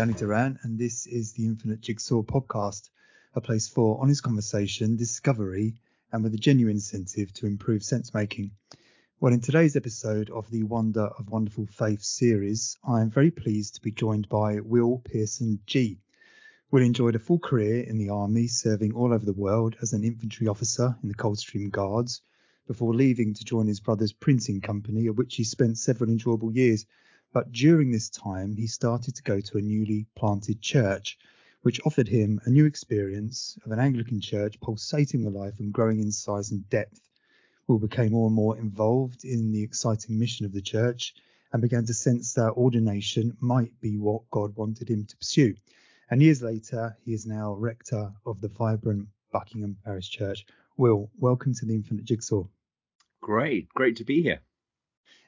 Danny Duran, and this is the Infinite Jigsaw podcast, a place for honest conversation, discovery, and with a genuine incentive to improve sense making. Well, in today's episode of the Wonder of Wonderful Faith series, I am very pleased to be joined by Will Pearson Gee. Will enjoyed a full career in the army, serving all over the world as an infantry officer in the Coldstream Guards, before leaving to join his brother's printing company, at which he spent several enjoyable years. But during this time, he started to go to a newly planted church, which offered him a new experience of an Anglican church pulsating with life and growing in size and depth. Will became more and more involved in the exciting mission of the church and began to sense that ordination might be what God wanted him to pursue. And years later, he is now rector of the vibrant Buckingham Parish Church. Will, welcome to the Infinite Jigsaw. Great, great to be here.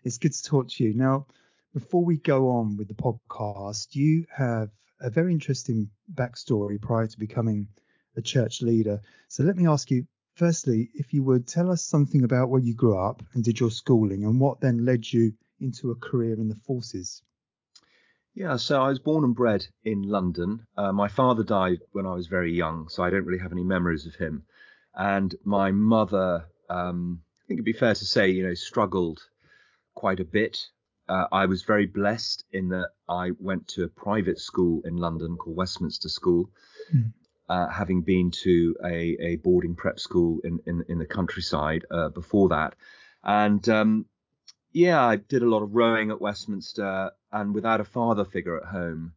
It's good to talk to you. Now, before we go on with the podcast, you have a very interesting backstory prior to becoming a church leader. So let me ask you, firstly, if you would tell us something about where you grew up and did your schooling and what then led you into a career in the forces. Yeah, so I was born and bred in London. Uh, my father died when I was very young, so I don't really have any memories of him. And my mother, um, I think it'd be fair to say, you know, struggled quite a bit uh, I was very blessed in that I went to a private school in London called Westminster School, mm. uh, having been to a, a, boarding prep school in, in, in the countryside uh, before that. And um, yeah, I did a lot of rowing at Westminster, and without a father figure at home,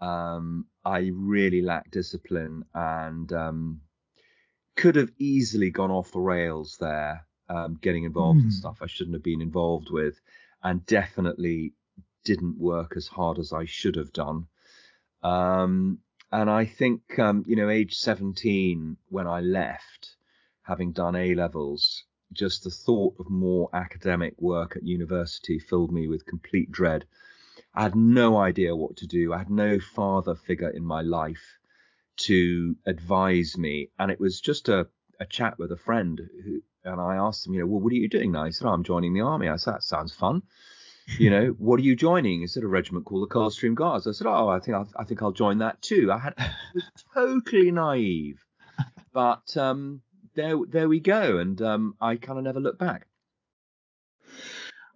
um, I really lacked discipline and um, could have easily gone off the rails there, um, getting involved mm. in hmm. stuff I shouldn't have been involved with and definitely didn't work as hard as I should have done. Um, and I think, um, you know, age 17, when I left, having done A levels, just the thought of more academic work at university filled me with complete dread. I had no idea what to do. I had no father figure in my life to advise me. And it was just a, a chat with a friend who, and I asked him, you know, well, what are you doing now? He said, oh, I'm joining the army. I said, that sounds fun. You know, what are you joining? He said, a regiment called the Coldstream Guards. I said, oh, I think I'll, I think I'll join that too. I had I was totally naive, but um, there there we go, and um, I kind of never looked back.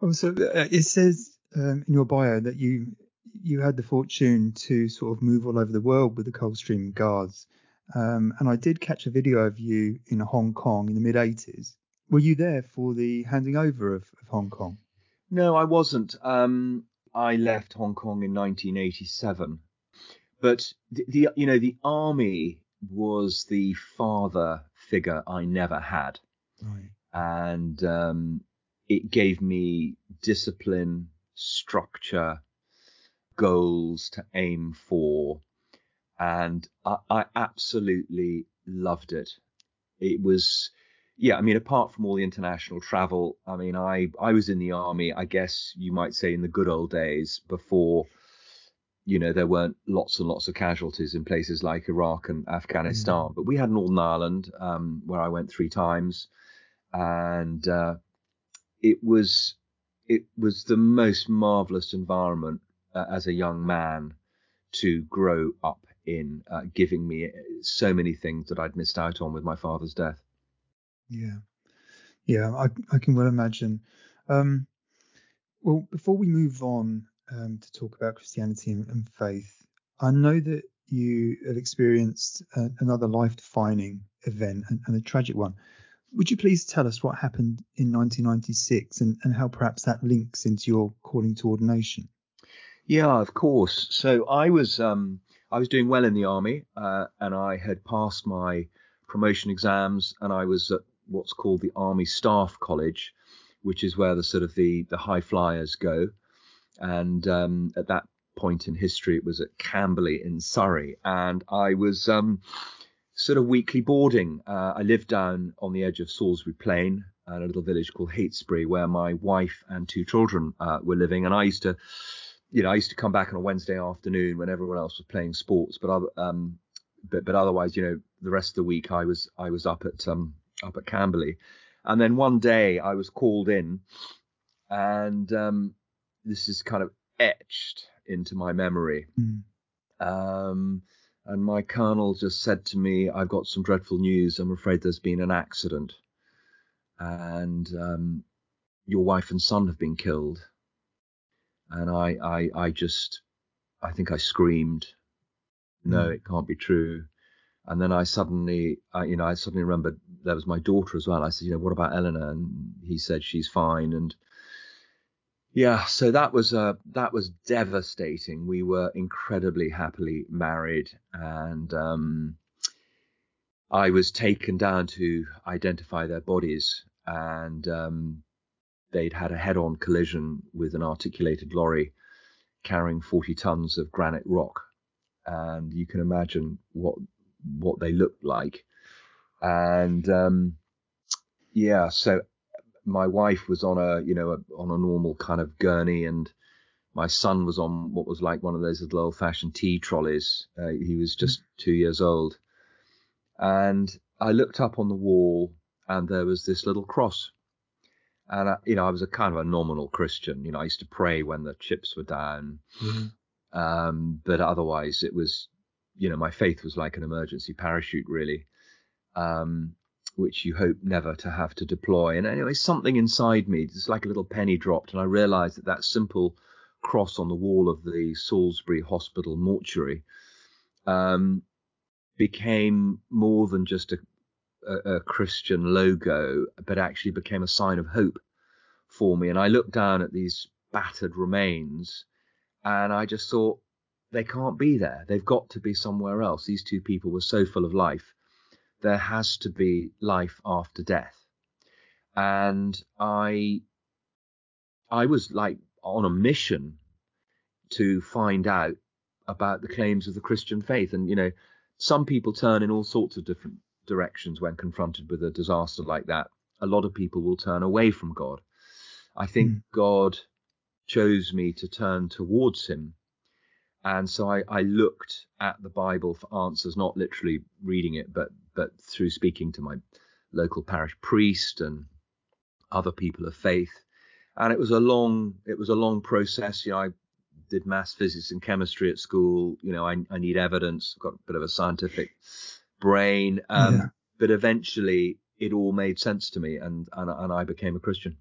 Oh, so uh, it says um, in your bio that you you had the fortune to sort of move all over the world with the Coldstream Guards. Um, and I did catch a video of you in Hong Kong in the mid 80s. Were you there for the handing over of, of Hong Kong? No, I wasn't. Um, I left Hong Kong in 1987. But the, the you know the army was the father figure I never had, right. and um, it gave me discipline, structure, goals to aim for, and I, I absolutely loved it. It was yeah, I mean, apart from all the international travel, I mean, I I was in the army, I guess you might say in the good old days before, you know, there weren't lots and lots of casualties in places like Iraq and Afghanistan. Mm. But we had Northern Ireland, um, where I went three times, and uh, it was it was the most marvelous environment uh, as a young man to grow up in, uh, giving me so many things that I'd missed out on with my father's death. Yeah, yeah, I, I can well imagine. Um, well, before we move on um, to talk about Christianity and, and, faith, I know that you have experienced a, another life-defining event and, and, a tragic one. Would you please tell us what happened in 1996 and, and how perhaps that links into your calling to ordination? Yeah, of course. So I was um, I was doing well in the army, uh, and I had passed my promotion exams, and I was at what's called the Army Staff College, which is where the sort of the the high flyers go. And um, at that point in history, it was at Camberley in Surrey, and I was um, sort of weekly boarding. Uh, I lived down on the edge of Salisbury Plain, at a little village called Heytesbury, where my wife and two children uh, were living, and I used to. You know, I used to come back on a Wednesday afternoon when everyone else was playing sports, but um, but but otherwise, you know, the rest of the week I was I was up at um up at Camberley. And then one day I was called in, and um, this is kind of etched into my memory. Mm. Um, and my colonel just said to me, I've got some dreadful news. I'm afraid there's been an accident. And um, your wife and son have been killed. And I, I, I just, I think I screamed, no, Mm. it can't be true. And then I suddenly, I, you know, I suddenly remembered there was my daughter as well. I said, you know, what about Eleanor? And he said she's fine. And yeah, so that was uh, that was devastating. We were incredibly happily married, and um, I was taken down to identify their bodies, and um, they'd had a head-on collision with an articulated lorry carrying 40 tons of granite rock, and you can imagine what what they looked like, and um, yeah, so my wife was on a you know a, on a normal kind of gurney and my son was on what was like one of those little old fashioned tea trolleys. Uh, he was just two years old. And i looked up on the wall and there was this little cross. And I, you know i was a kind of a nominal christian. You know i used to pray when the chips were down. Yeah. um, but otherwise it was you know my faith was like an emergency parachute really um, which you hope never to have to deploy. And anyway something inside me just like a little penny dropped and i realized that that simple cross on the wall of the salisbury hospital mortuary um, became more than just a, a, a christian logo but actually became a sign of hope for me. And i looked down at these battered remains and I just thought they can't be there. They've got to be somewhere else. These two people were so full of life. There has to be life after death. And I I was like on a mission to find out about the claims of the Christian faith. And you know, some people turn in all sorts of different directions when confronted with a disaster like that. A lot of people will turn away from God. I think Mm. God chose me to turn towards him. And so I, I looked at the Bible for answers, not literally reading it, but but through speaking to my local parish priest and other people of faith. And it was a long it was a long process. You know, I did maths, physics, and chemistry at school. You know, I, I need evidence. I've got a bit of a scientific brain. Um, Yeah. But eventually, it all made sense to me, and and, and I became a Christian.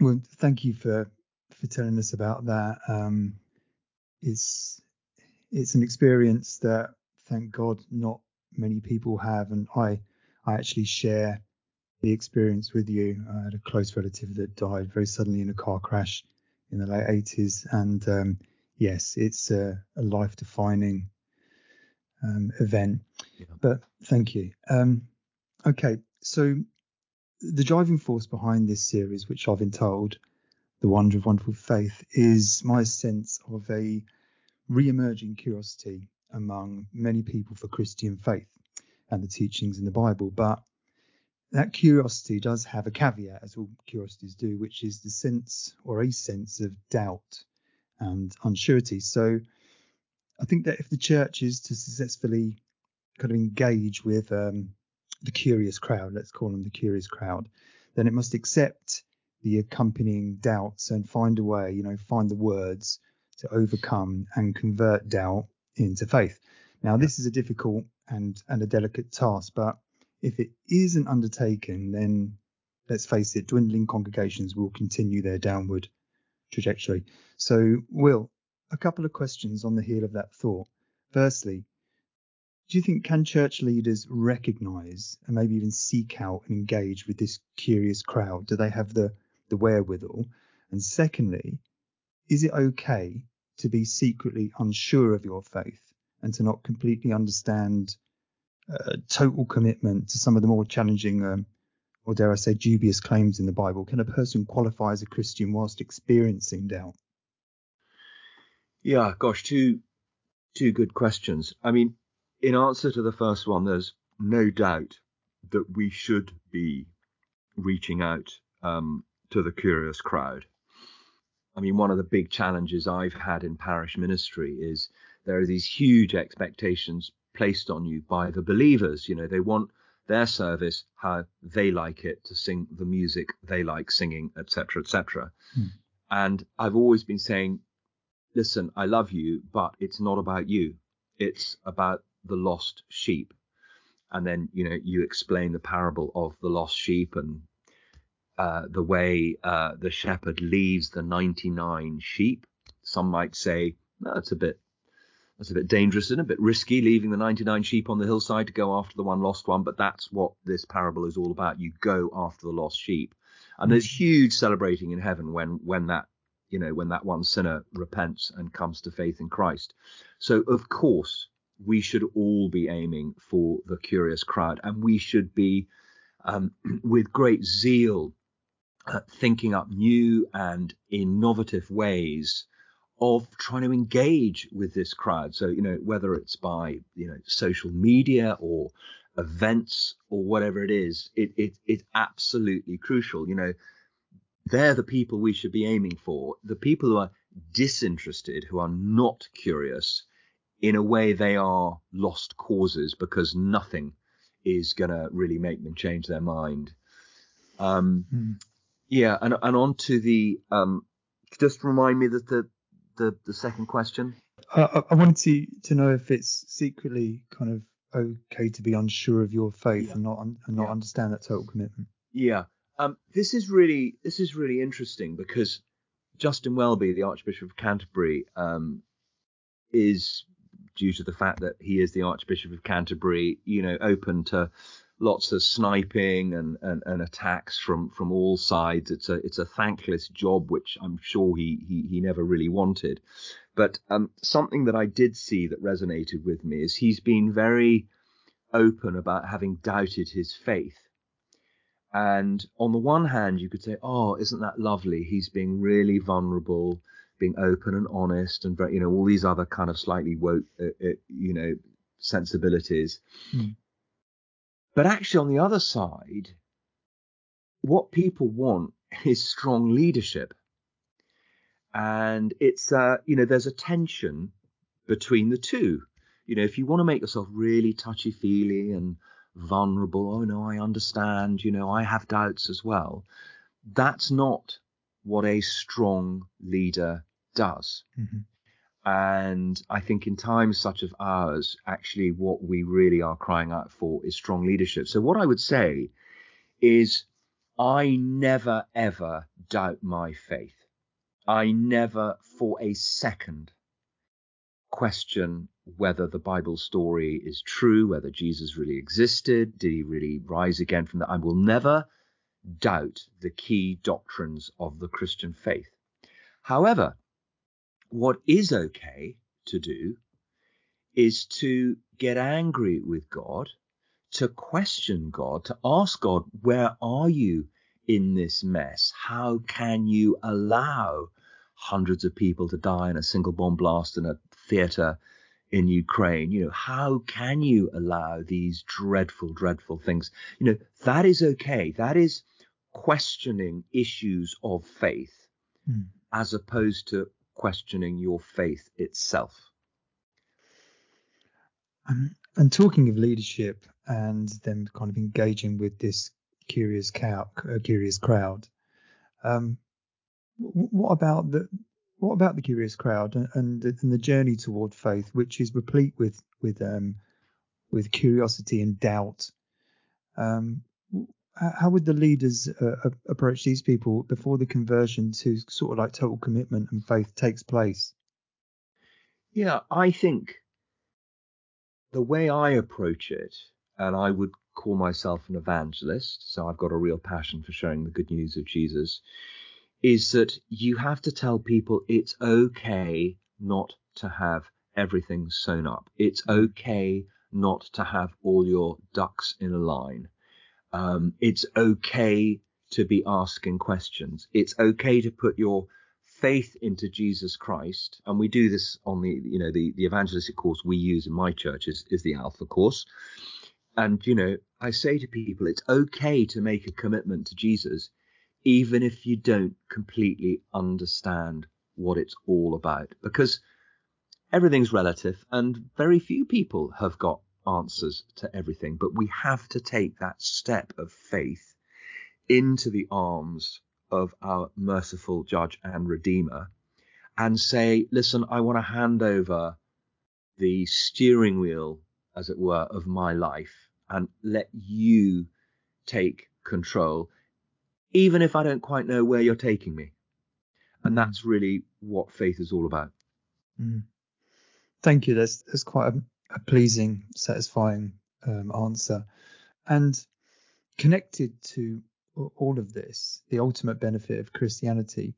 Well, thank you for for telling us about that. Um, it's it's an experience that, thank God, not many people have, and I I actually share the experience with you. I had a close relative that died very suddenly in a car crash in the late 80s, and um, yes, it's a, a life-defining um, event. Yeah. But thank you. Um, okay, so the driving force behind this series, which I've been told, The Wonder of Wonderful Faith, is my sense of a re emerging curiosity among many people for Christian faith and the teachings in the Bible. But that curiosity does have a caveat, as all curiosities do, which is the sense or a sense of doubt and unsurety. So I think that if the church is to successfully kind of engage with um, the curious crowd, let's call them the curious crowd, then it must accept the accompanying doubts and find a way, you know, find the words to overcome and convert doubt into faith. Now, this is a difficult and and a delicate task, but if it isn't undertaken, then let's face it, dwindling congregations will continue their downward trajectory. So, Will, a couple of questions on the heel of that thought. Firstly, do you think can church leaders recognize and maybe even seek out and engage with this curious crowd? Do they have the the wherewithal? And secondly, is it okay to be secretly unsure of your faith and to not completely understand uh, total commitment to some of the more challenging um, or dare I say dubious claims in the Bible? Can a person qualify as a Christian whilst experiencing doubt? Yeah, gosh, two two good questions. I mean, in answer to the first one, there's no doubt that we should be reaching out um, to the curious crowd. I mean, one of the big challenges I've had in parish ministry is there are these huge expectations placed on you by the believers. You know, they want their service how they like it to sing the music they like singing, etc., etc. Hmm. and I've always been saying, listen, I love you, but it's not about you. It's about the lost sheep. And then, you know, you explain the parable of the lost sheep and uh, the way uh, the shepherd leaves the 99 sheep. Some might say that's a bit that's a bit dangerous and a bit risky, leaving the 99 sheep on the hillside to go after the one lost one. But that's what this parable is all about. You go after the lost sheep, and there's mm. huge celebrating in heaven when when that you know when that one sinner repents and comes to faith in Christ. So of course we should all be aiming for the curious crowd, and we should be um, with great zeal uh, thinking up new and innovative ways of trying to engage with this crowd. So, you know, whether it's by, you know, social media or events or whatever it is, it, it, it's absolutely crucial. You know, they're the people we should be aiming for. The people who are disinterested, who are not curious, in a way they are lost causes because nothing is going to really make them change their mind. Um, mm. Yeah, and and on to the um, just remind me that the the the second question. Uh, I wanted to to know if it's secretly kind of okay to be unsure of your faith yeah. and not and not yeah. understand that total commitment. Yeah, um, this is really this is really interesting because Justin Welby, the Archbishop of Canterbury, um, is due to the fact that he is the Archbishop of Canterbury, you know, open to lots of sniping and, and, and, attacks from, from all sides. It's a it's a thankless job, which I'm sure he he, he never really wanted. But um, something that I did see that resonated with me is he's been very open about having doubted his faith. And on the one hand, you could say, "Oh, isn't that lovely? He's being really vulnerable, being open and honest, and you know all these other kind of slightly woke, uh, uh, you know, sensibilities." Mm. But actually, on the other side, what people want is strong leadership. And it's, uh, you know, there's a tension between the two. You know, if you want to make yourself really touchy feely and vulnerable, oh no, I understand, you know, I have doubts as well. That's not what a strong leader does. Mm-hmm. And I think in times such as ours, actually, what we really are crying out for is strong leadership. So, what I would say is, I never ever doubt my faith. I never for a second question whether the Bible story is true, whether Jesus really existed, did he really rise again from that? I will never doubt the key doctrines of the Christian faith. However, what is okay to do is to get angry with God, to question God, to ask God, where are you in this mess? How can you allow hundreds of people to die in a single bomb blast in a theater in Ukraine? You know, how can you allow these dreadful, dreadful things? You know, that is okay. That is questioning issues of faith mm. as opposed to questioning your faith itself. Um, and talking of leadership and them kind of engaging with this curious cow, uh, curious crowd, um, what about the what about the curious crowd and, and, and the journey toward faith, which is replete with with um, with curiosity and doubt? Um, how would the leaders uh, approach these people before the conversion to sort of like total commitment and faith takes place? Yeah, I think the way I approach it, and I would call myself an evangelist, so I've got a real passion for sharing the good news of Jesus, is that you have to tell people it's okay not to have everything sewn up. It's okay not to have all your ducks in a line um, it's okay to be asking questions. It's okay to put your faith into Jesus Christ, and we do this on the you know the the evangelistic course we use in my church is, is the Alpha course. And you know, I say to people, it's okay to make a commitment to Jesus, even if you don't completely understand what it's all about, because everything's relative, and very few people have got answers to everything, but we have to take that step of faith into the arms of our merciful judge and redeemer and say, listen, I want to hand over the steering wheel, as it were, of my life and let you take control, even if I don't quite know where you're taking me. And that's really what faith is all about. Mm. Thank you. That's that's quite a, a pleasing, satisfying um, answer, and connected to all of this, the ultimate benefit of Christianity.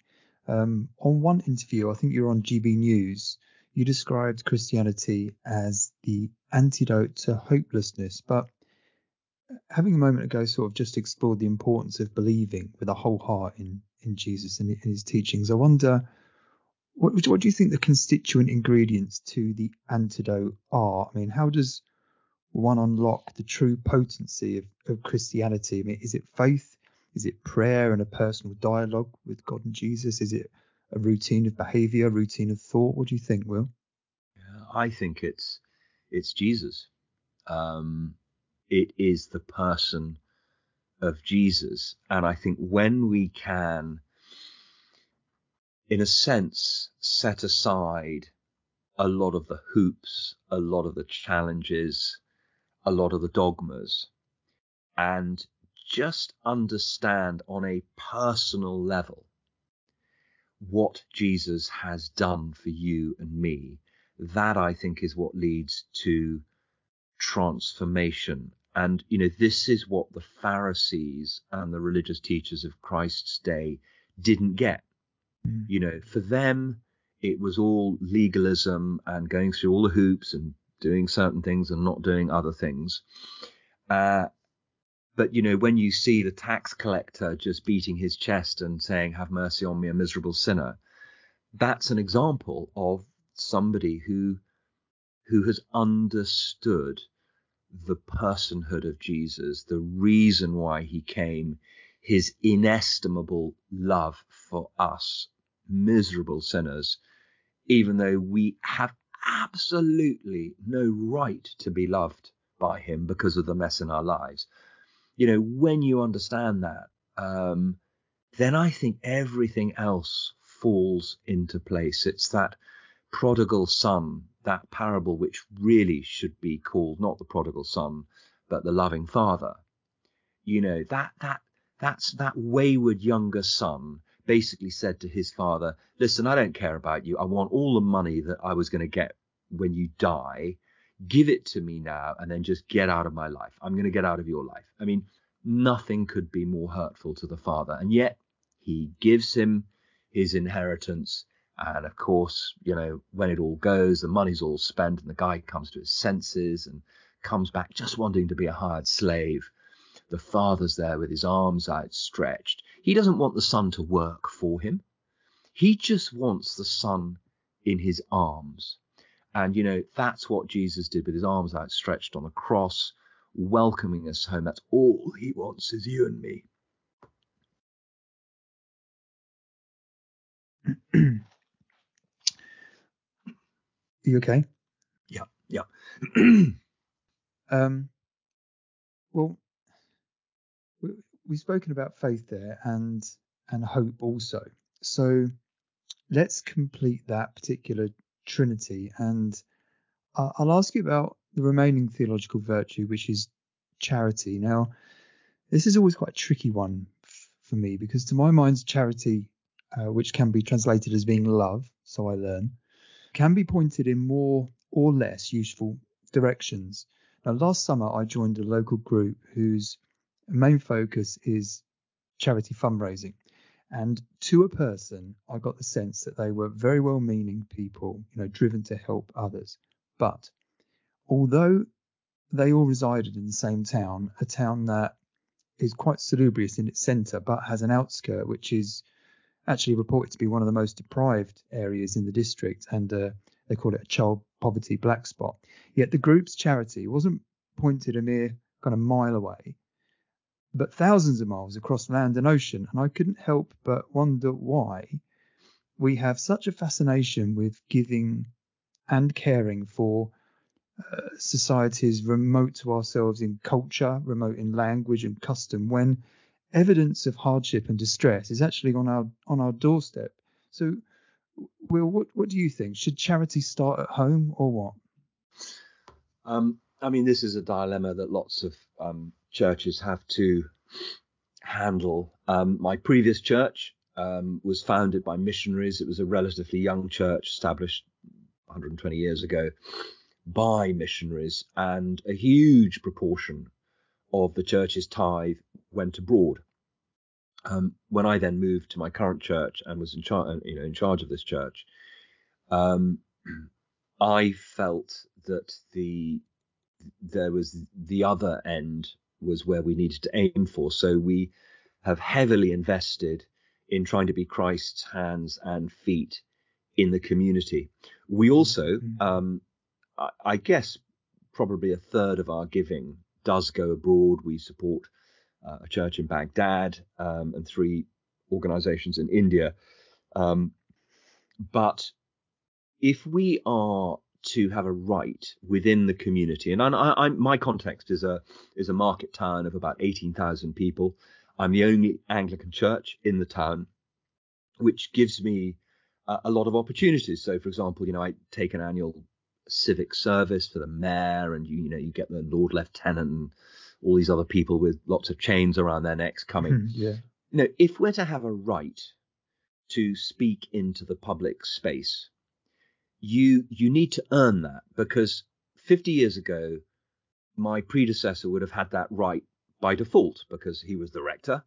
Um, on one interview, I think you were on GB News, you described Christianity as the antidote to hopelessness, but having a moment ago sort of just explored the importance of believing with a whole heart in in Jesus and his teachings. I wonder what, what do you think the constituent ingredients to the antidote are? I mean, how does one unlock the true potency of, of Christianity? I mean, is it faith? Is it prayer and a personal dialogue with God and Jesus? Is it a routine of behavior, routine of thought? What do you think, Will? I think it's it's Jesus. Um, it is the person of Jesus, and I think when we can in a sense, set aside a lot of the hoops, a lot of the challenges, a lot of the dogmas, and just understand on a personal level what Jesus has done for you and me. That I think is what leads to transformation. And, you know, this is what the Pharisees and the religious teachers of Christ's day didn't get. Mm. You know, for them, it was all legalism and going through all the hoops and doing certain things and not doing other things. Uh, but you know, when you see the tax collector just beating his chest and saying, "Have mercy on me, a miserable sinner," that's an example of somebody who who has understood the personhood of Jesus, the reason why he came, his inestimable love for us miserable sinners, even though we have absolutely no right to be loved by him because of the mess in our lives. You know, when you understand that, um, then I think everything else falls into place. It's that prodigal son, that parable which really should be called not the prodigal son, but the loving father. You know, that that that's that wayward younger son basically said to his father, Listen, I don't care about you. I want all the money that I was going to get when you die. Give it to me now and then just get out of my life. I'm going to get out of your life. I mean, nothing could be more hurtful to the father. And yet he gives him his inheritance. And of course, you know, when it all goes, the money's all spent and the guy comes to his senses and comes back just wanting to be a hired slave. The father's there with his arms outstretched. He doesn't want the son to work for him. He just wants the son in his arms. And, you know, that's what Jesus did with his arms outstretched on the cross, welcoming us home. That's all he wants is you and me. you okay? Yeah, yeah. um, well, we've spoken about faith there and and hope also. So let's complete that particular trinity, and I'll ask you about the remaining theological virtue, which is charity. Now, this is always quite a tricky one f- for me because, to my mind, charity, uh, which can be translated as being love, so I learn, can be pointed in more or less useful directions. Now, last summer I joined a local group whose main focus is charity fundraising. And to a person, I got the sense that they were very well meaning people, you know, driven to help others. But although they all resided in the same town, a town that is quite salubrious in its centre, but has an outskirt which is actually reported to be one of the most deprived areas in the district, and uh, they call it a child poverty black spot. Yet the group's charity wasn't pointed a mere kind of mile away, but thousands of miles across land and ocean, and I couldn't help but wonder why we have such a fascination with giving and caring for uh, societies remote to ourselves in culture, remote in language and custom, when evidence of hardship and distress is actually on our on our doorstep. So, Will, what what do you think? Should charity start at home or what? Um, I mean, this is a dilemma that lots of um, churches have to handle. Um, my previous church um, was founded by missionaries. It was a relatively young church, established 120 years ago by missionaries, and a huge proportion of the church's tithe went abroad. Um, when I then moved to my current church and was in charge, you know, in charge of this church, um, I felt that the there was the other end was where we needed to aim for. So we have heavily invested in trying to be Christ's hands and feet in the community. We also, mm-hmm. um, I, I guess, probably a third of our giving does go abroad. We support uh, a church in Baghdad um, and three organizations in India. Um, but if we are to have a right within the community, and I, I, my context is a is a market town of about eighteen thousand people. I'm the only Anglican church in the town, which gives me a, a lot of opportunities. So, for example, you know, I take an annual civic service for the mayor, and you, you know, you get the Lord Lieutenant and all these other people with lots of chains around their necks coming. Hmm, yeah. You know, if we're to have a right to speak into the public space, you you need to earn that because 50 years ago, my predecessor would have had that right by default because he was the rector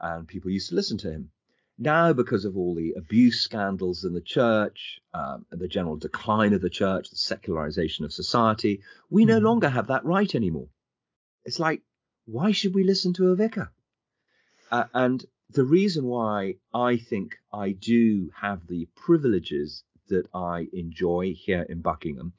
and people used to listen to him. Now, because of all the abuse scandals in the church, um, the general decline of the church, the secularization of society, we no hmm. longer have that right anymore. It's like, why should we listen to a vicar? Uh, and the reason why I think I do have the privileges that I enjoy here in Buckingham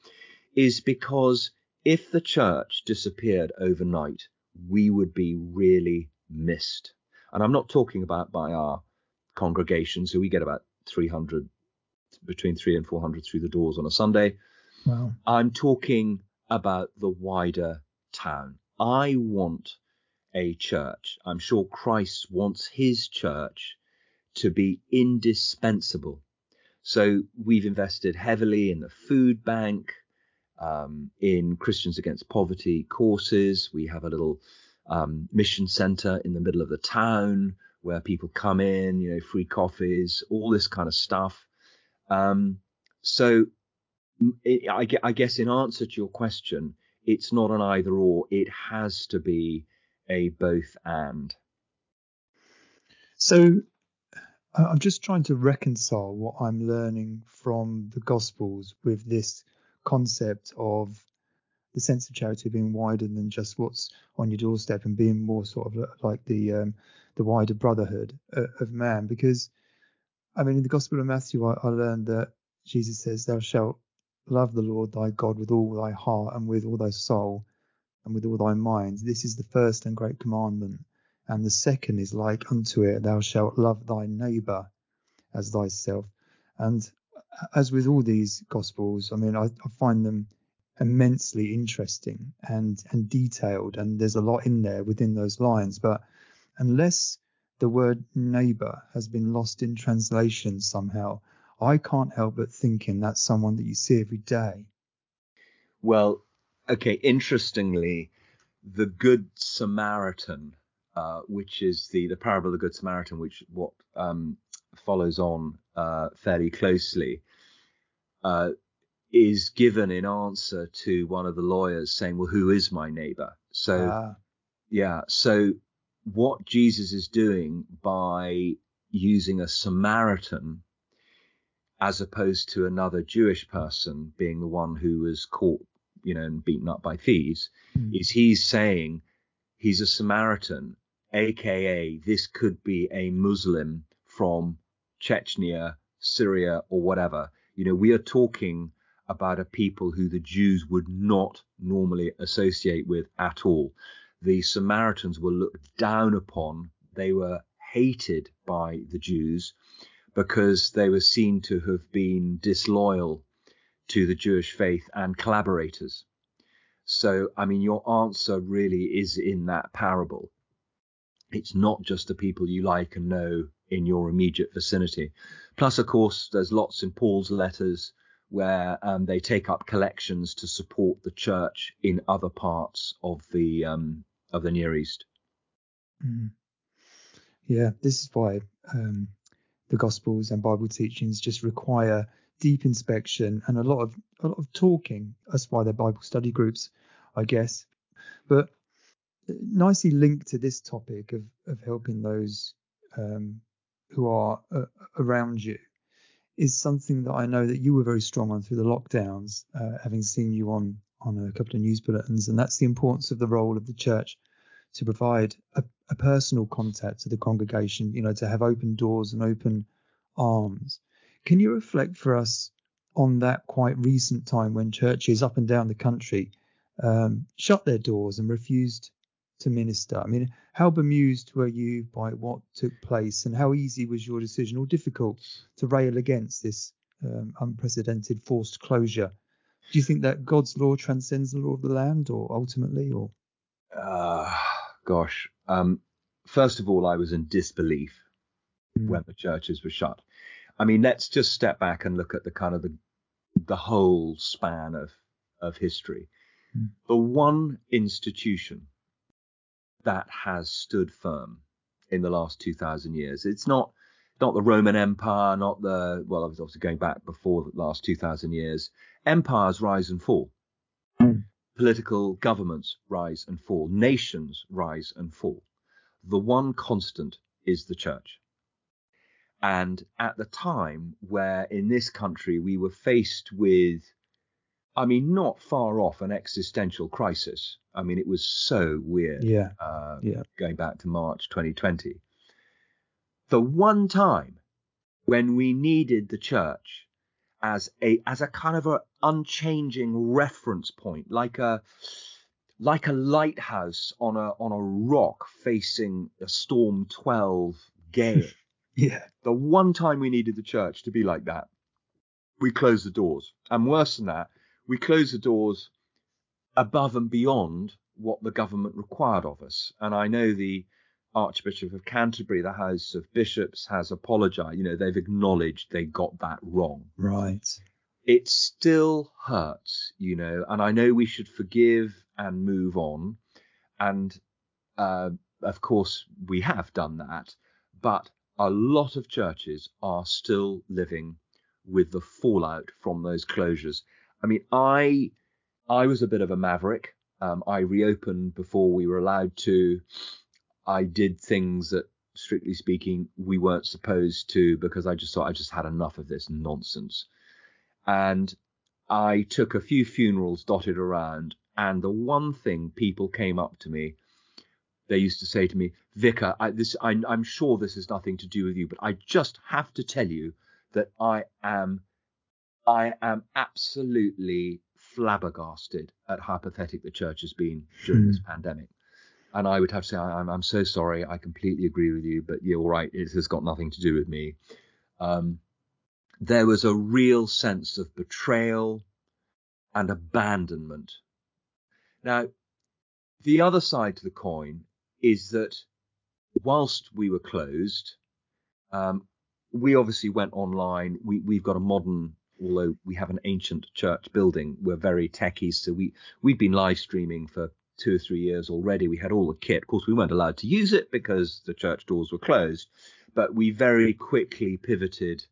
is because if the church disappeared overnight, we would be really missed. And I'm not talking about by our congregations, so we get about 300, between three and 400 through the doors on a Sunday. Wow. I'm talking about the wider town. I want a church. I'm sure Christ wants his church to be indispensable. So we've invested heavily in the food bank, um, in Christians Against Poverty courses. We have a little um, mission center in the middle of the town where people come in, you know, free coffees, all this kind of stuff. Um, so it, I, I guess in answer to your question, it's not an either or. It has to be a both and. So I'm just trying to reconcile what I'm learning from the Gospels with this concept of the sense of charity being wider than just what's on your doorstep and being more sort of like the um, the wider brotherhood uh, of man. Because I mean, in the Gospel of Matthew, I, I learned that Jesus says, "Thou shalt love the Lord thy God with all thy heart and with all thy soul and with all thy mind. This is the first and great commandment. And the second is like unto it, thou shalt love thy neighbour as thyself. And as with all these gospels, I mean, I, I find them immensely interesting and and detailed, and there's a lot in there within those lines. But unless the word neighbor has been lost in translation somehow, I can't help but thinking that's someone that you see every day. Well, okay, interestingly, the Good Samaritan, uh, which is the, the parable of the Good Samaritan, which what um, follows on uh, fairly closely, uh, is given in answer to one of the lawyers saying, Well, who is my neighbor? So, ah. yeah, so what Jesus is doing by using a Samaritan as opposed to another Jewish person being the one who was caught, you know, and beaten up by thieves, mm. is he's saying he's a Samaritan, aka this could be a Muslim from Chechnya, Syria, or whatever. You know, we are talking about a people who the Jews would not normally associate with at all. The Samaritans were looked down upon, they were hated by the Jews because they were seen to have been disloyal to the Jewish faith and collaborators. So, I mean, your answer really is in that parable. It's not just the people you like and know in your immediate vicinity. Plus, of course, there's lots in Paul's letters where um, they take up collections to support the church in other parts of the um, of the Near East. Mm. Yeah, this is why um, the Gospels and Bible teachings just require deep inspection and a lot of a lot of talking. That's why they're Bible study groups, I guess. But nicely linked to this topic of of helping those um, who are uh, around you is something that I know that you were very strong on through the lockdowns, uh, having seen you on on a couple of news bulletins, and that's the importance of the role of the church to provide a, a personal contact to the congregation, you know, to have open doors and open arms. Can you reflect for us on that quite recent time when churches up and down the country um, shut their doors and refused to minister? I mean, how bemused were you by what took place, and how easy was your decision, or difficult, to rail against this um, unprecedented forced closure? Do you think that God's law transcends the law of the land, or ultimately, or? Uh, gosh, um, first of all, I was in disbelief mm. when the churches were shut. I mean, let's just step back and look at the kind of the the whole span of of history. Mm. The one institution that has stood firm in the last 2,000 years. It's not not the Roman Empire, not the well, I was obviously going back before the last 2,000 years. Empires rise and fall. Mm. Political governments rise and fall. Nations rise and fall. The one constant is the church. And at the time where in this country we were faced with I mean, not far off an existential crisis. I mean, it was so weird. Yeah. Uh, yeah. Going back to March 2020. The one time when we needed the church as a as a kind of a unchanging reference point, like a like a lighthouse on a on a rock facing a storm 12 gale. yeah. The one time we needed the church to be like that, we closed the doors. And worse than that, we closed the doors above and beyond what the government required of us. And I know the Archbishop of Canterbury, the House of Bishops, has apologized. You know, they've acknowledged they got that wrong. Right. It still hurts, you know, and I know we should forgive and move on. And uh, of course, we have done that. But a lot of churches are still living with the fallout from those closures. I mean, I I was a bit of a maverick. Um, I reopened before we were allowed to. I did things that, strictly speaking, we weren't supposed to because I just thought I just had enough of this nonsense. And I took a few funerals dotted around, and the one thing people came up to me, they used to say to me, "Vicar, I, this I, I'm sure this has nothing to do with you, but I just have to tell you that I am I am absolutely flabbergasted at how pathetic the church has been during hmm. this pandemic. And I would have to say, I'm, I'm so sorry. I completely agree with you, but you're right. It has got nothing to do with me. Um, there was a real sense of betrayal and abandonment. Now, the other side to the coin is that whilst we were closed, um, we obviously went online. We, we've got a modern although we have an ancient church building, we're very techie. So we we've been live streaming for two or three years already. We had all the kit. Of course, we weren't allowed to use it because the church doors were closed, but we very quickly pivoted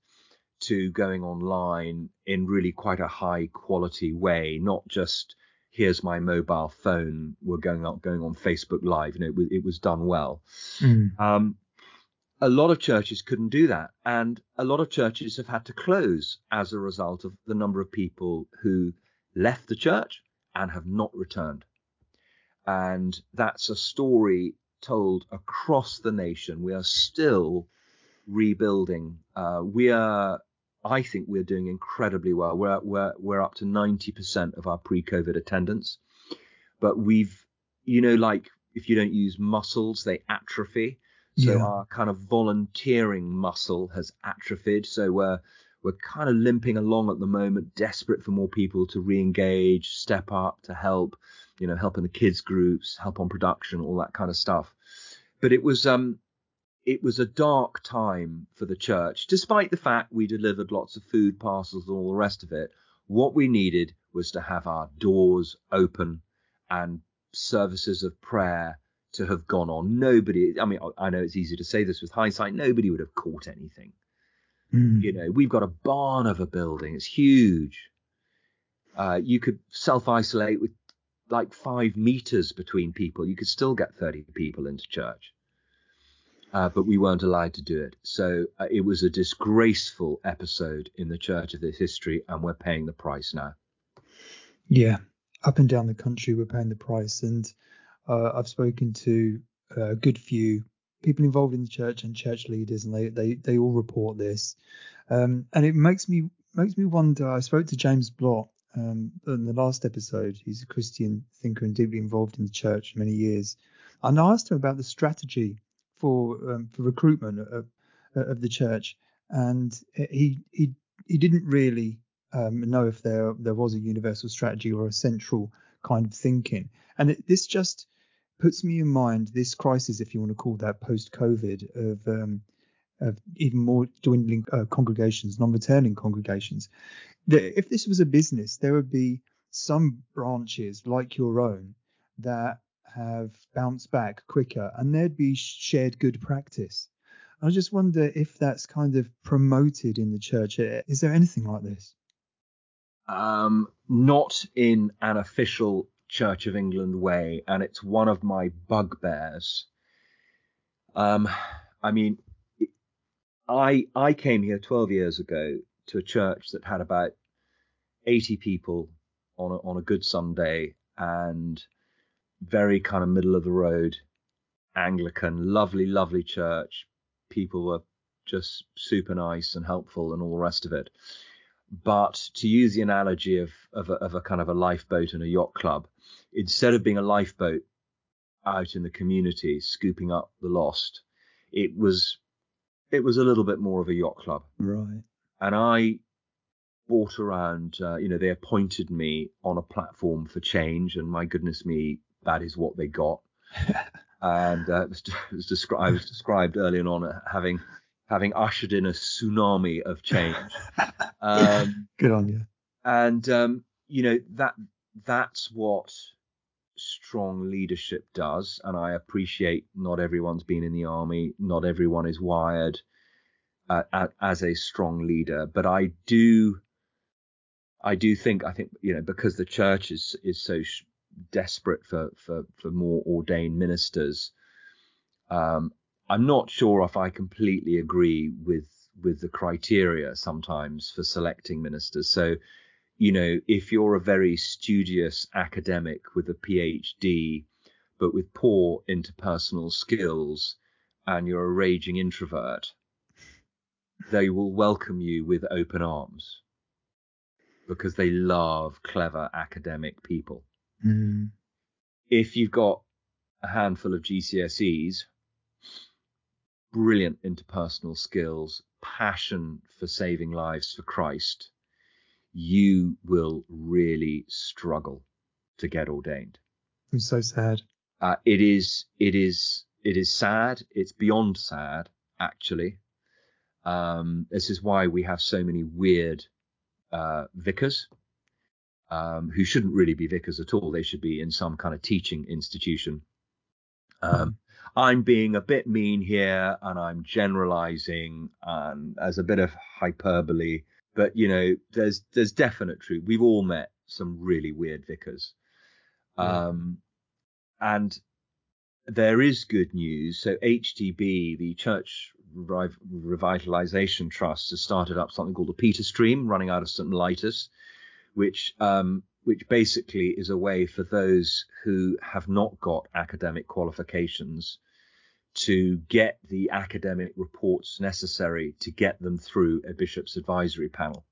to going online in really quite a high quality way, not just here's my mobile phone. We're going on going on Facebook Live. You know, it, it was done well. Mm. Um, a lot of churches couldn't do that. And a lot of churches have had to close as a result of the number of people who left the church and have not returned. And that's a story told across the nation. We are still rebuilding. Uh, we are, I think, we're doing incredibly well. We're we're we're up to 90% of our pre-COVID attendance, but we've, you know, like if you don't use muscles, they atrophy. So yeah. our kind of volunteering muscle has atrophied. So we're we're kind of limping along at the moment, desperate for more people to re-engage, step up, to help, you know, help in the kids groups, help on production, all that kind of stuff. but it was um it was a dark time for the church, despite the fact we delivered lots of food parcels and all the rest of it. What we needed was to have our doors open and services of prayer to have gone on. Nobody, I mean, I know it's easy to say this with hindsight, nobody would have caught anything. Mm. You know, we've got a barn of a building, it's huge. Uh, you could self isolate with like five meters between people. You could still get 30 people into church. Uh, but we weren't allowed to do it. So uh, it was a disgraceful episode in the church of this history, and we're paying the price now. Yeah, up and down the country, we're paying the price. And uh, I've spoken to a good few people involved in the church and church leaders, and they they, they all report this. Um, and it makes me makes me wonder. I spoke to James Blott um, in the last episode. He's a Christian thinker and deeply involved in the church for many years. And I asked him about the strategy for um, for recruitment of, of the church, and he he he didn't really um, know if there there was a universal strategy or a central kind of thinking. And it, this just puts me in mind this crisis, if you want to call that post-COVID, of um, of even more dwindling uh, congregations, non-returning congregations. The, if this was a business, there would be some branches like your own that have bounced back quicker, and there'd be shared good practice. I just wonder if that's kind of promoted in the church. Is there anything like this? Um, not in an official Church of England way, and it's one of my bugbears. Um, I mean, I I came here 12 years ago to a church that had about 80 people on a, on a good Sunday and very kind of middle of the road Anglican, lovely, lovely church. People were just super nice and helpful and all the rest of it. But to use the analogy of of a, of a kind of a lifeboat and a yacht club, instead of being a lifeboat out in the community scooping up the lost, it was it was a little bit more of a yacht club. Right. And I brought around, uh, you know, they appointed me on a platform for change, and my goodness me, that is what they got. and uh, it was, it was described. I was described early on having having ushered in a tsunami of change. Um, Good on you. And um, you know that that's what strong leadership does. And I appreciate not everyone's been in the army, not everyone is wired uh, as a strong leader, but I do. I do think I think you know because the church is is so sh- desperate for for for more ordained ministers. Um, I'm not sure if I completely agree with with the criteria sometimes for selecting ministers. So, you know, if you're a very studious academic with a PhD, but with poor interpersonal skills, and you're a raging introvert, they will welcome you with open arms because they love clever academic people. Mm. If you've got a handful of GCSEs, brilliant interpersonal skills, passion for saving lives for Christ, you will really struggle to get ordained. It's so sad. Uh, it is. It is. It is sad. It's beyond sad, actually. Um, this is why we have so many weird uh, vicars um, who shouldn't really be vicars at all. They should be in some kind of teaching institution. Um, I'm being a bit mean here and I'm generalizing and as a bit of hyperbole, but you know, there's there's definite truth. We've all met some really weird vicars. Um, and there is good news. So HTB, the Church Revitalization Trust, has started up something called the Peter Stream, running out of St. Mellitus, which um, which basically is a way for those who have not got academic qualifications to get the academic reports necessary to get them through a bishop's advisory panel.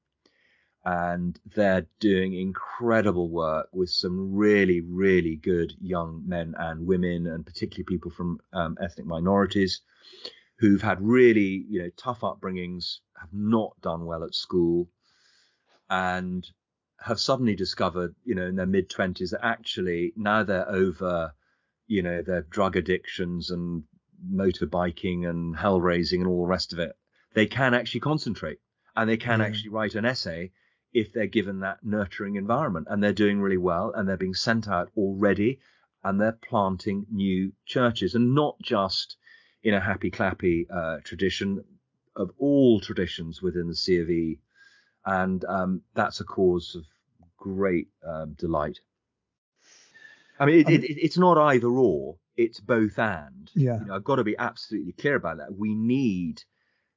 And they're doing incredible work with some really, really good young men and women, and particularly people from um, ethnic minorities who've had really, you know, tough upbringings, have not done well at school, and have suddenly discovered, you know, in their mid 20s that actually now they're over, you know, their drug addictions and motorbiking and hell raising and all the rest of it, they can actually concentrate and they can Yeah. actually write an essay if they're given that nurturing environment and they're doing really well and they're being sent out already and they're planting new churches and not just in a happy clappy uh, tradition of all traditions within the C of E. And um, that's a cause of great um, delight. I mean, I mean- it, it- it's not either or, it's both and. Yeah. You know, I've got to be absolutely clear about that. We need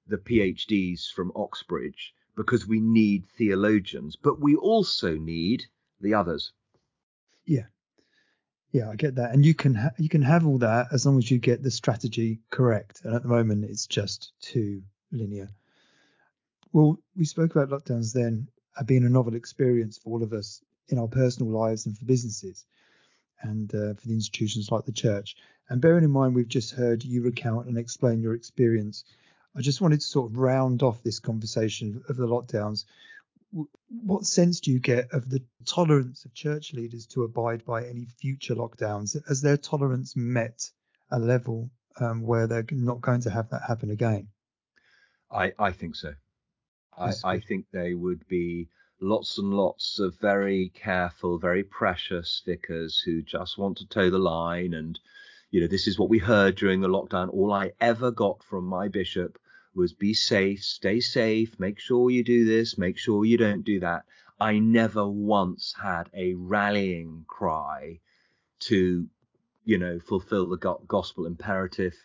the PhDs from Oxbridge because we need theologians, but we also need the others. Yeah, Yeah, I get that, and you can ha- you can have all that as long as you get the strategy correct. And at the moment, it's just too linear. Well, we spoke about lockdowns then uh, being a novel experience for all of us in our personal lives and for businesses, and uh, for the institutions like the church. And bearing in mind, we've just heard you recount and explain your experience. I just wanted to sort of round off this conversation of the lockdowns what sense do you get of the tolerance of church leaders to abide by any future lockdowns? Has their tolerance met a level um, where they're not going to have that happen again? I, I think so. I, I think they would be lots and lots of very careful, very precious vicars who just want to toe the line. And, you know, this is what we heard during the lockdown. All I ever got from my bishop was be safe, stay safe, make sure you do this, make sure you don't do that. I never once had a rallying cry to, you know, fulfill the gospel imperative.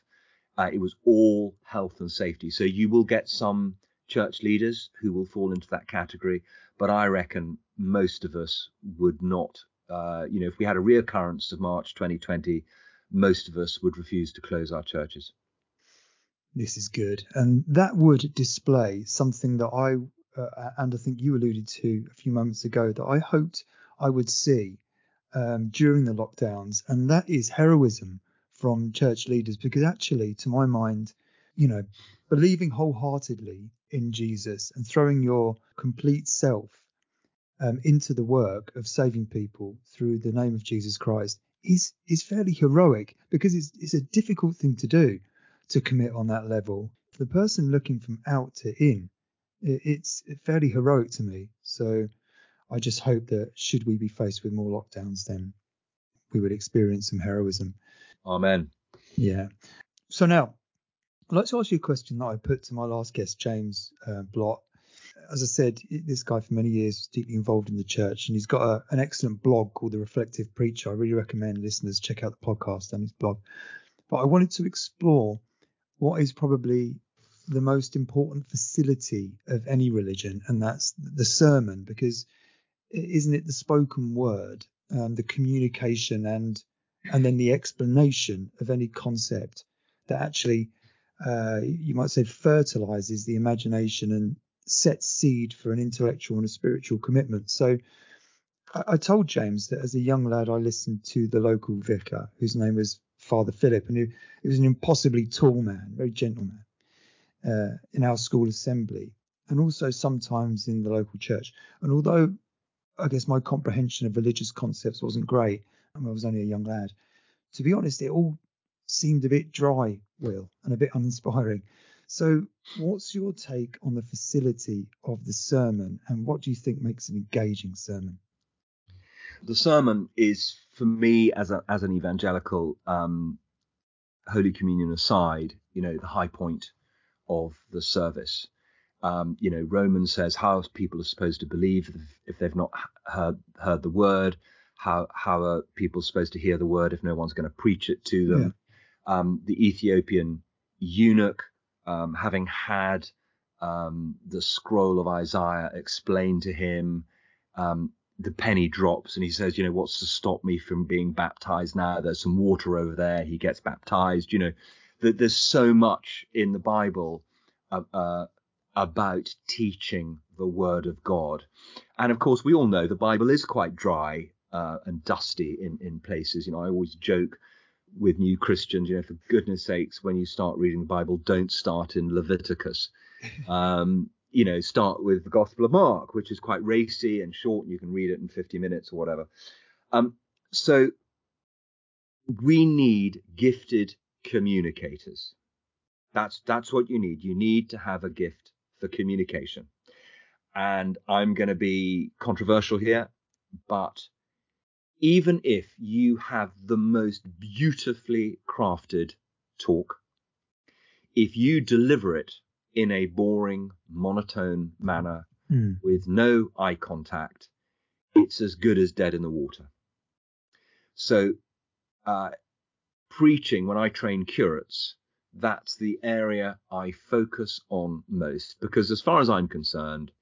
Uh, it was all health and safety. So you will get some church leaders who will fall into that category, but I reckon most of us would not. Uh, you know, if we had a reoccurrence of March 2020, most of us would refuse to close our churches. This is good. And that would display something that I, uh, and I think you alluded to a few moments ago, that I hoped I would see um, during the lockdowns. And that is heroism from church leaders. Because actually, to my mind, you know, believing wholeheartedly in Jesus and throwing your complete self um, into the work of saving people through the name of Jesus Christ is is fairly heroic because it's it's a difficult thing to do to commit on that level. The person looking from out to in, it, it's fairly heroic to me. So I just hope that should we be faced with more lockdowns, then we would experience some heroism. Amen. Yeah. So now, To ask you a question that I put to my last guest, James uh, Blott. As I said, this guy for many years was deeply involved in the church, and he's got a, an excellent blog called The Reflective Preacher. I really recommend listeners check out the podcast and his blog. But I wanted to explore what is probably the most important facility of any religion, and that's the sermon, because isn't it the spoken word, um, the communication, and and then the explanation of any concept that actually uh, you might say fertilizes the imagination and sets seed for an intellectual and a spiritual commitment. So I, I told James that as a young lad, I listened to the local vicar, whose name was Father Philip, and he, he was an impossibly tall man, very gentle man, uh, in our school assembly, and also sometimes in the local church. And although I guess my comprehension of religious concepts wasn't great, I, I was only a young lad. To be honest, it all seemed a bit dry, Will, and a bit uninspiring. So, what's your take on the facility of the sermon, and what do you think makes an engaging sermon? The sermon is, for me, as a as an evangelical, um, Holy Communion aside, you know, the high point of the service. Um, you know, Romans says how people are supposed to believe if- if they've not heard heard the word. How how are people supposed to hear the word if no one's going to preach it to them? Um, the Ethiopian eunuch, um, having had um, the scroll of Isaiah explained to him, um, the penny drops and he says, you know, what's to stop me from being baptized now? There's some water over there. He gets baptized. You know, that there's so much in the Bible uh, uh, about teaching the word of God. And of course, we all know the Bible is quite dry uh, and dusty in, in places. You know, I always joke with new Christians, you know, for goodness sakes, when you start reading the Bible, don't start in Leviticus. Um, you know, start with the Gospel of Mark, which is quite racy and short. And you can read it in 50 minutes or whatever. Um, so we need gifted communicators. That's that's what you need. You need to have a gift for communication. And I'm going to be controversial here, but even if you have the most beautifully crafted talk, if you deliver it in a boring, monotone manner Mm. with no eye contact, it's as good as dead in the water. So, uh, preaching, when I train curates, that's the area I focus on most because, as far as I'm concerned,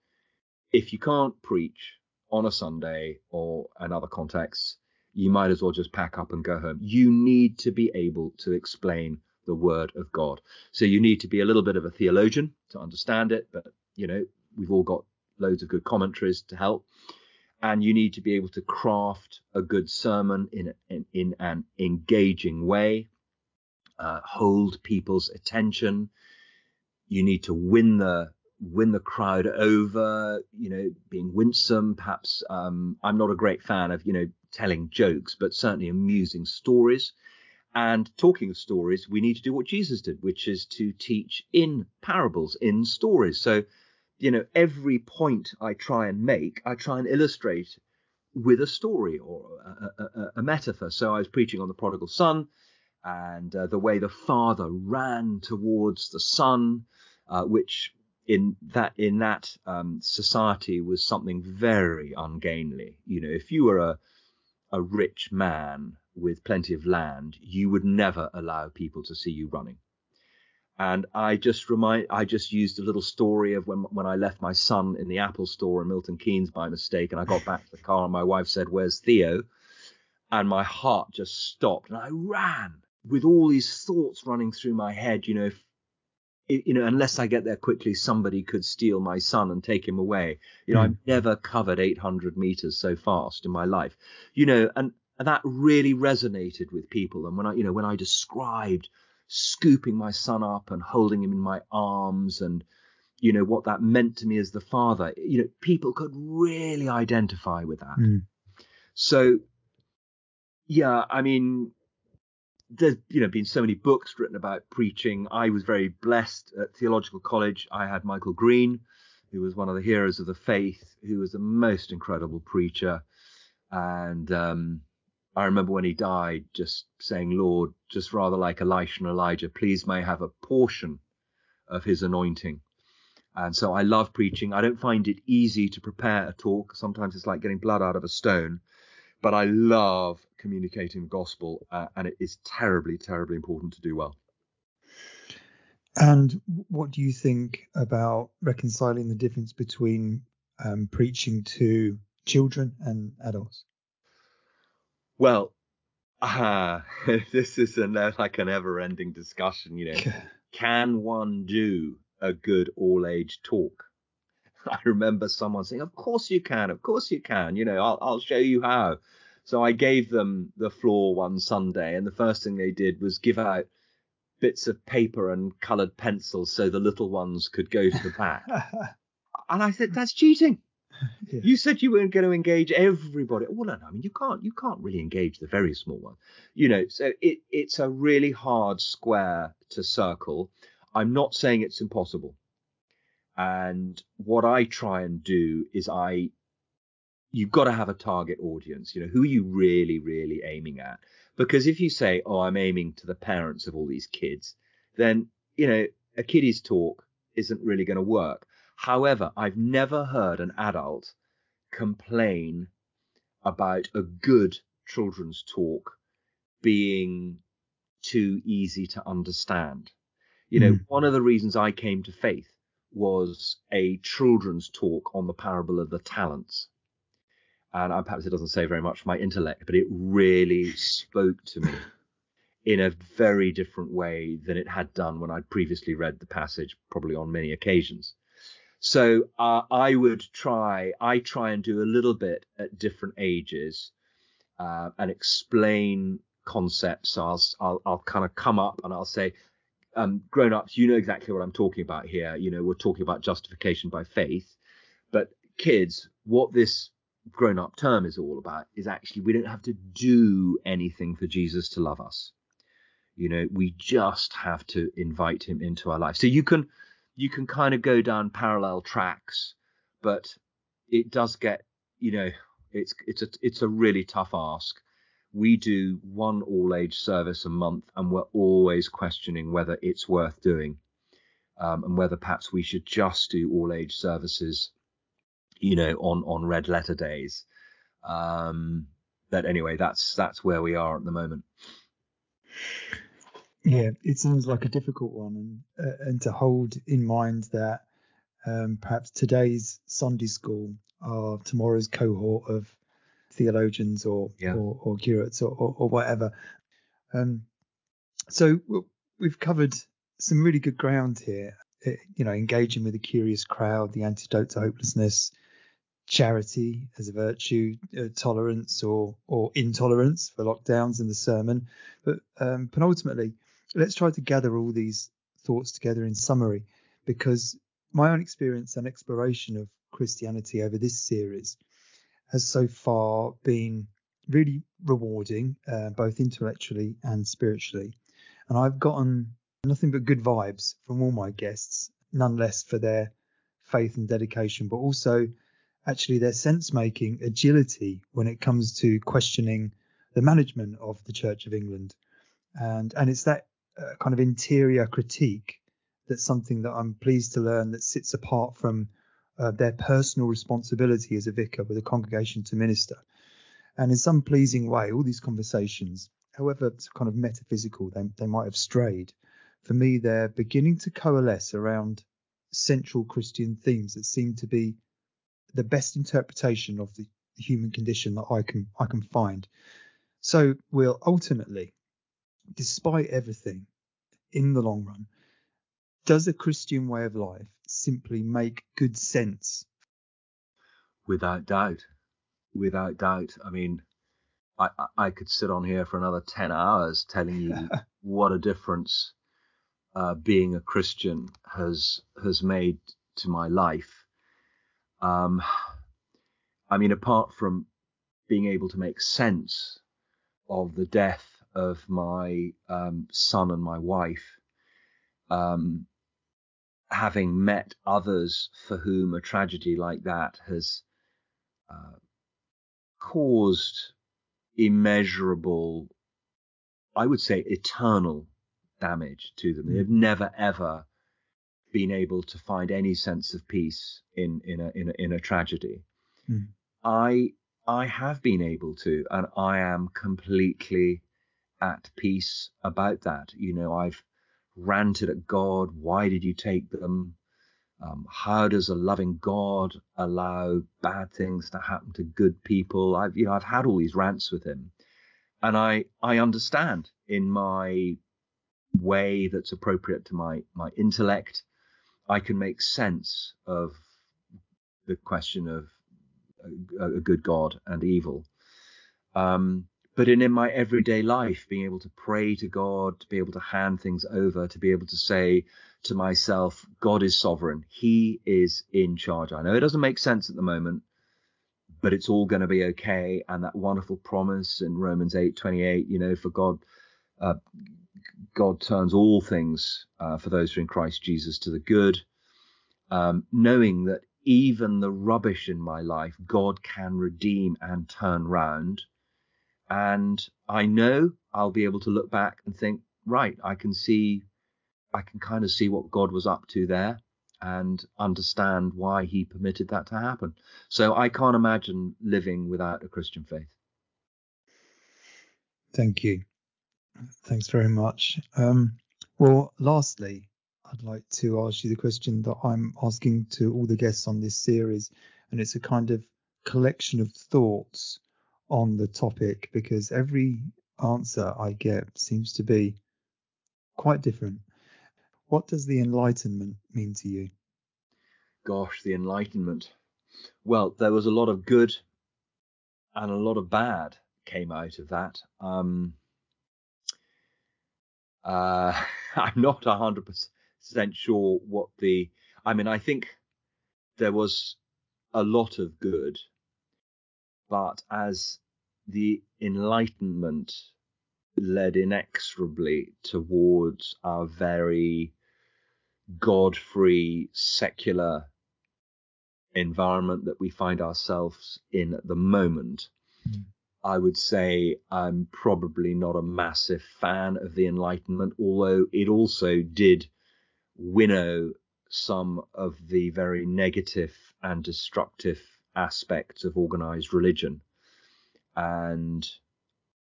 if you can't preach on a Sunday or another context, you might as well just pack up and go home. You need to be able to explain the word of God. So you need to be a little bit of a theologian to understand it, but you know, we've all got loads of good commentaries to help. And you need to be able to craft a good sermon in, in, in an engaging way, uh, hold people's attention. You need to win the win the crowd over, you know, being winsome. Perhaps um, I'm not a great fan of, you know, telling jokes, but certainly amusing stories. And talking of stories, we need to do what Jesus did, which is to teach in parables, in stories. So, you know, every point I try and make, I try and illustrate with a story or a, a, a metaphor. So I was preaching on the prodigal son and uh, the way the father ran towards the son, uh, which in that in that um, society was something very ungainly. You know, if you were a a rich man with plenty of land, you would never allow people to see you running. And I just remind, I just used a little story of when when I left my son in the Apple store in Milton Keynes by mistake, and I got back to the car, and my wife said, "Where's Theo?" And my heart just stopped, and I ran with all these thoughts running through my head. You know, if you know, unless I get there quickly, somebody could steal my son and take him away. You know, Mm. I've never covered 800 meters so fast in my life. You know, and, and that really resonated with people. And when I, you know, when I described scooping my son up and holding him in my arms and you know what that meant to me as the father you know people could really identify with that Mm. so yeah i mean there's you know been so many books written about preaching i was very blessed at theological college i had michael green who was one of the heroes of the faith who was the most incredible preacher and um I remember when he died, just saying, Lord, just rather like Elisha and Elijah, please may I have a portion of his anointing. And so I love preaching. I don't find it easy to prepare a talk. Sometimes it's like getting blood out of a stone. But I love communicating the gospel, uh, and it is terribly, terribly important to do well. And what do you think about reconciling the difference between um, preaching to children and adults? Well, ah, this is a, like an ever-ending discussion. You know, can one do a good all-age talk? I remember someone saying, "Of course you can. Of course you can. You know, I'll, I'll show you how." So I gave them the floor one Sunday, and the first thing they did was give out bits of paper and coloured pencils so the little ones could go to the back. and I said, "That's cheating." Yeah. You said you weren't going to engage everybody. Well, no, no, I mean you can't. You can't really engage the very small one. You know, so it it's a really hard square to circle. I'm not saying it's impossible. And what I try and do is I you've got to have a target audience. You know, who are you really, really aiming at? Because if you say, "Oh, I'm aiming to the parents of all these kids," then you know a kiddie's talk isn't really going to work. However, I've never heard an adult complain about a good children's talk being too easy to understand. You know, Mm. one of the reasons I came to faith was a children's talk on the parable of the talents. And uh, perhaps it doesn't say very much for my intellect, but it really spoke to me in a very different way than it had done when I'd previously read the passage, probably on many occasions. So uh, I would try, I try and do a little bit at different ages uh, and explain concepts. So I'll, I'll, I'll kind of come up and I'll say, um, grown ups, you know exactly what I'm talking about here. You know, we're talking about justification by faith. But kids, what this grown up term is all about is actually we don't have to do anything for Jesus to love us. You know, we just have to invite him into our life. So you can you can kind of go down parallel tracks, but it does get, you know, it's it's a it's a really tough ask. We do one all age service a month, and we're always questioning whether it's worth doing, um, and whether perhaps we should just do all age services, you know, on on red letter days. Um, but anyway, that's that's where we are at the moment. Yeah, it seems like a difficult one, and uh, and to hold in mind that um, perhaps today's Sunday school are tomorrow's cohort of theologians or Yeah. or, or curates or, or, or whatever. Um, so we've covered some really good ground here. Uh, You know, engaging with a curious crowd, the antidote to hopelessness, charity as a virtue, uh, tolerance or or intolerance for lockdowns in the sermon. But um, penultimately, let's try to gather all these thoughts together in summary, because my own experience and exploration of Christianity over this series has so far been really rewarding, uh, both intellectually and spiritually. And I've gotten nothing but good vibes from all my guests, none less for their faith and dedication, but also actually their sense making agility when it comes to questioning the management of the Church of England. And, and it's that uh, kind of interior critique that's something that I'm pleased to learn that sits apart from uh, their personal responsibility as a vicar with a congregation to minister. And in some pleasing way, all these conversations, however kind of metaphysical they, they might have strayed, for me, they're beginning to coalesce around central Christian themes that seem to be the best interpretation of the human condition that I can I can find. So we'll ultimately, despite everything, in the long run, does a Christian way of life simply make good sense? Without doubt, without doubt. I mean, I, I- could sit on here for another 10 hours telling you what a difference uh, being a Christian has has made to my life. Um, I mean, apart from being able to make sense of the death of my um, son and my wife, um, having met others for whom a tragedy like that has uh, caused immeasurable, I would say eternal damage to them. Mm. They've never ever been able to find any sense of peace in in a in a, in a tragedy. Mm. I I have been able to, and I am completely at peace about that. You know, I've ranted at God. Why did you take them? Um, how does a loving God allow bad things to happen to good people? I've you know I've had all these rants with him, and I I understand in my way that's appropriate to my my intellect. I can make sense of the question of a, a good God and evil. Um, but in, in my everyday life, being able to pray to God, to be able to hand things over, to be able to say to myself, God is sovereign. He is in charge. I know it doesn't make sense at the moment, but it's all going to be okay. And that wonderful promise in Romans 8 28, you know, for God, uh, God turns all things uh, for those who are in Christ Jesus to the good. Um, knowing that even the rubbish in my life, God can redeem and turn round. And I know I'll be able to look back and think, right, I can see, I can kind of see what God was up to there and understand why he permitted that to happen. So I can't imagine living without a Christian faith. Thank you. Thanks very much. Um, well, lastly, I'd like to ask you the question that I'm asking to all the guests on this series, and it's a kind of collection of thoughts on the topic because every answer I get seems to be quite different. What does the Enlightenment mean to you? Gosh, the Enlightenment. Well, there was a lot of good and a lot of bad came out of that. Um, uh, I'm not 100% sure what the. I mean, I think there was a lot of good, but as the Enlightenment led inexorably towards our very God free, secular environment that we find ourselves in at the moment. Mm. I would say I'm probably not a massive fan of the Enlightenment, although it also did winnow some of the very negative and destructive aspects of organized religion. And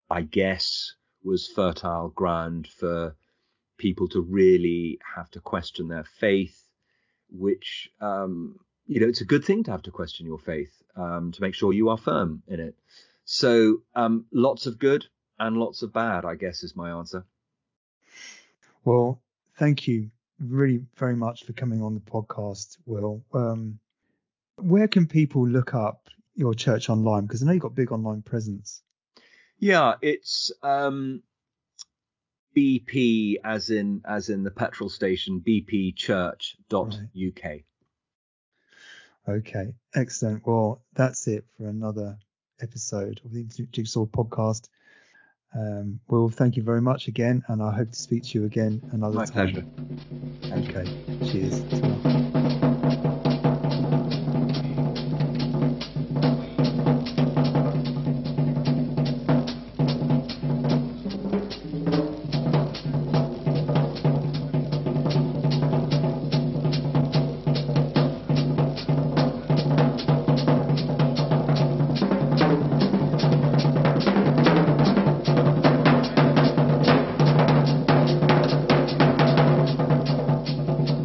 I guess was fertile ground for people to really have to question their faith, which, um, you know, it's a good thing to have to question your faith um, to make sure you are firm in it. So, um, lots of good and lots of bad, I guess, is my answer. Well, thank you really very much for coming on the podcast, Will. Um, where can people look up your church online? Because I know you've got big online presence. Yeah, it's um, BP as in as in the petrol station bpchurch.uk. Right. Okay, excellent. Well, that's it for another episode of the Jigsaw podcast. Um, well, thank you very much again, and I hope to speak to you again another My time. pleasure. Okay, cheers.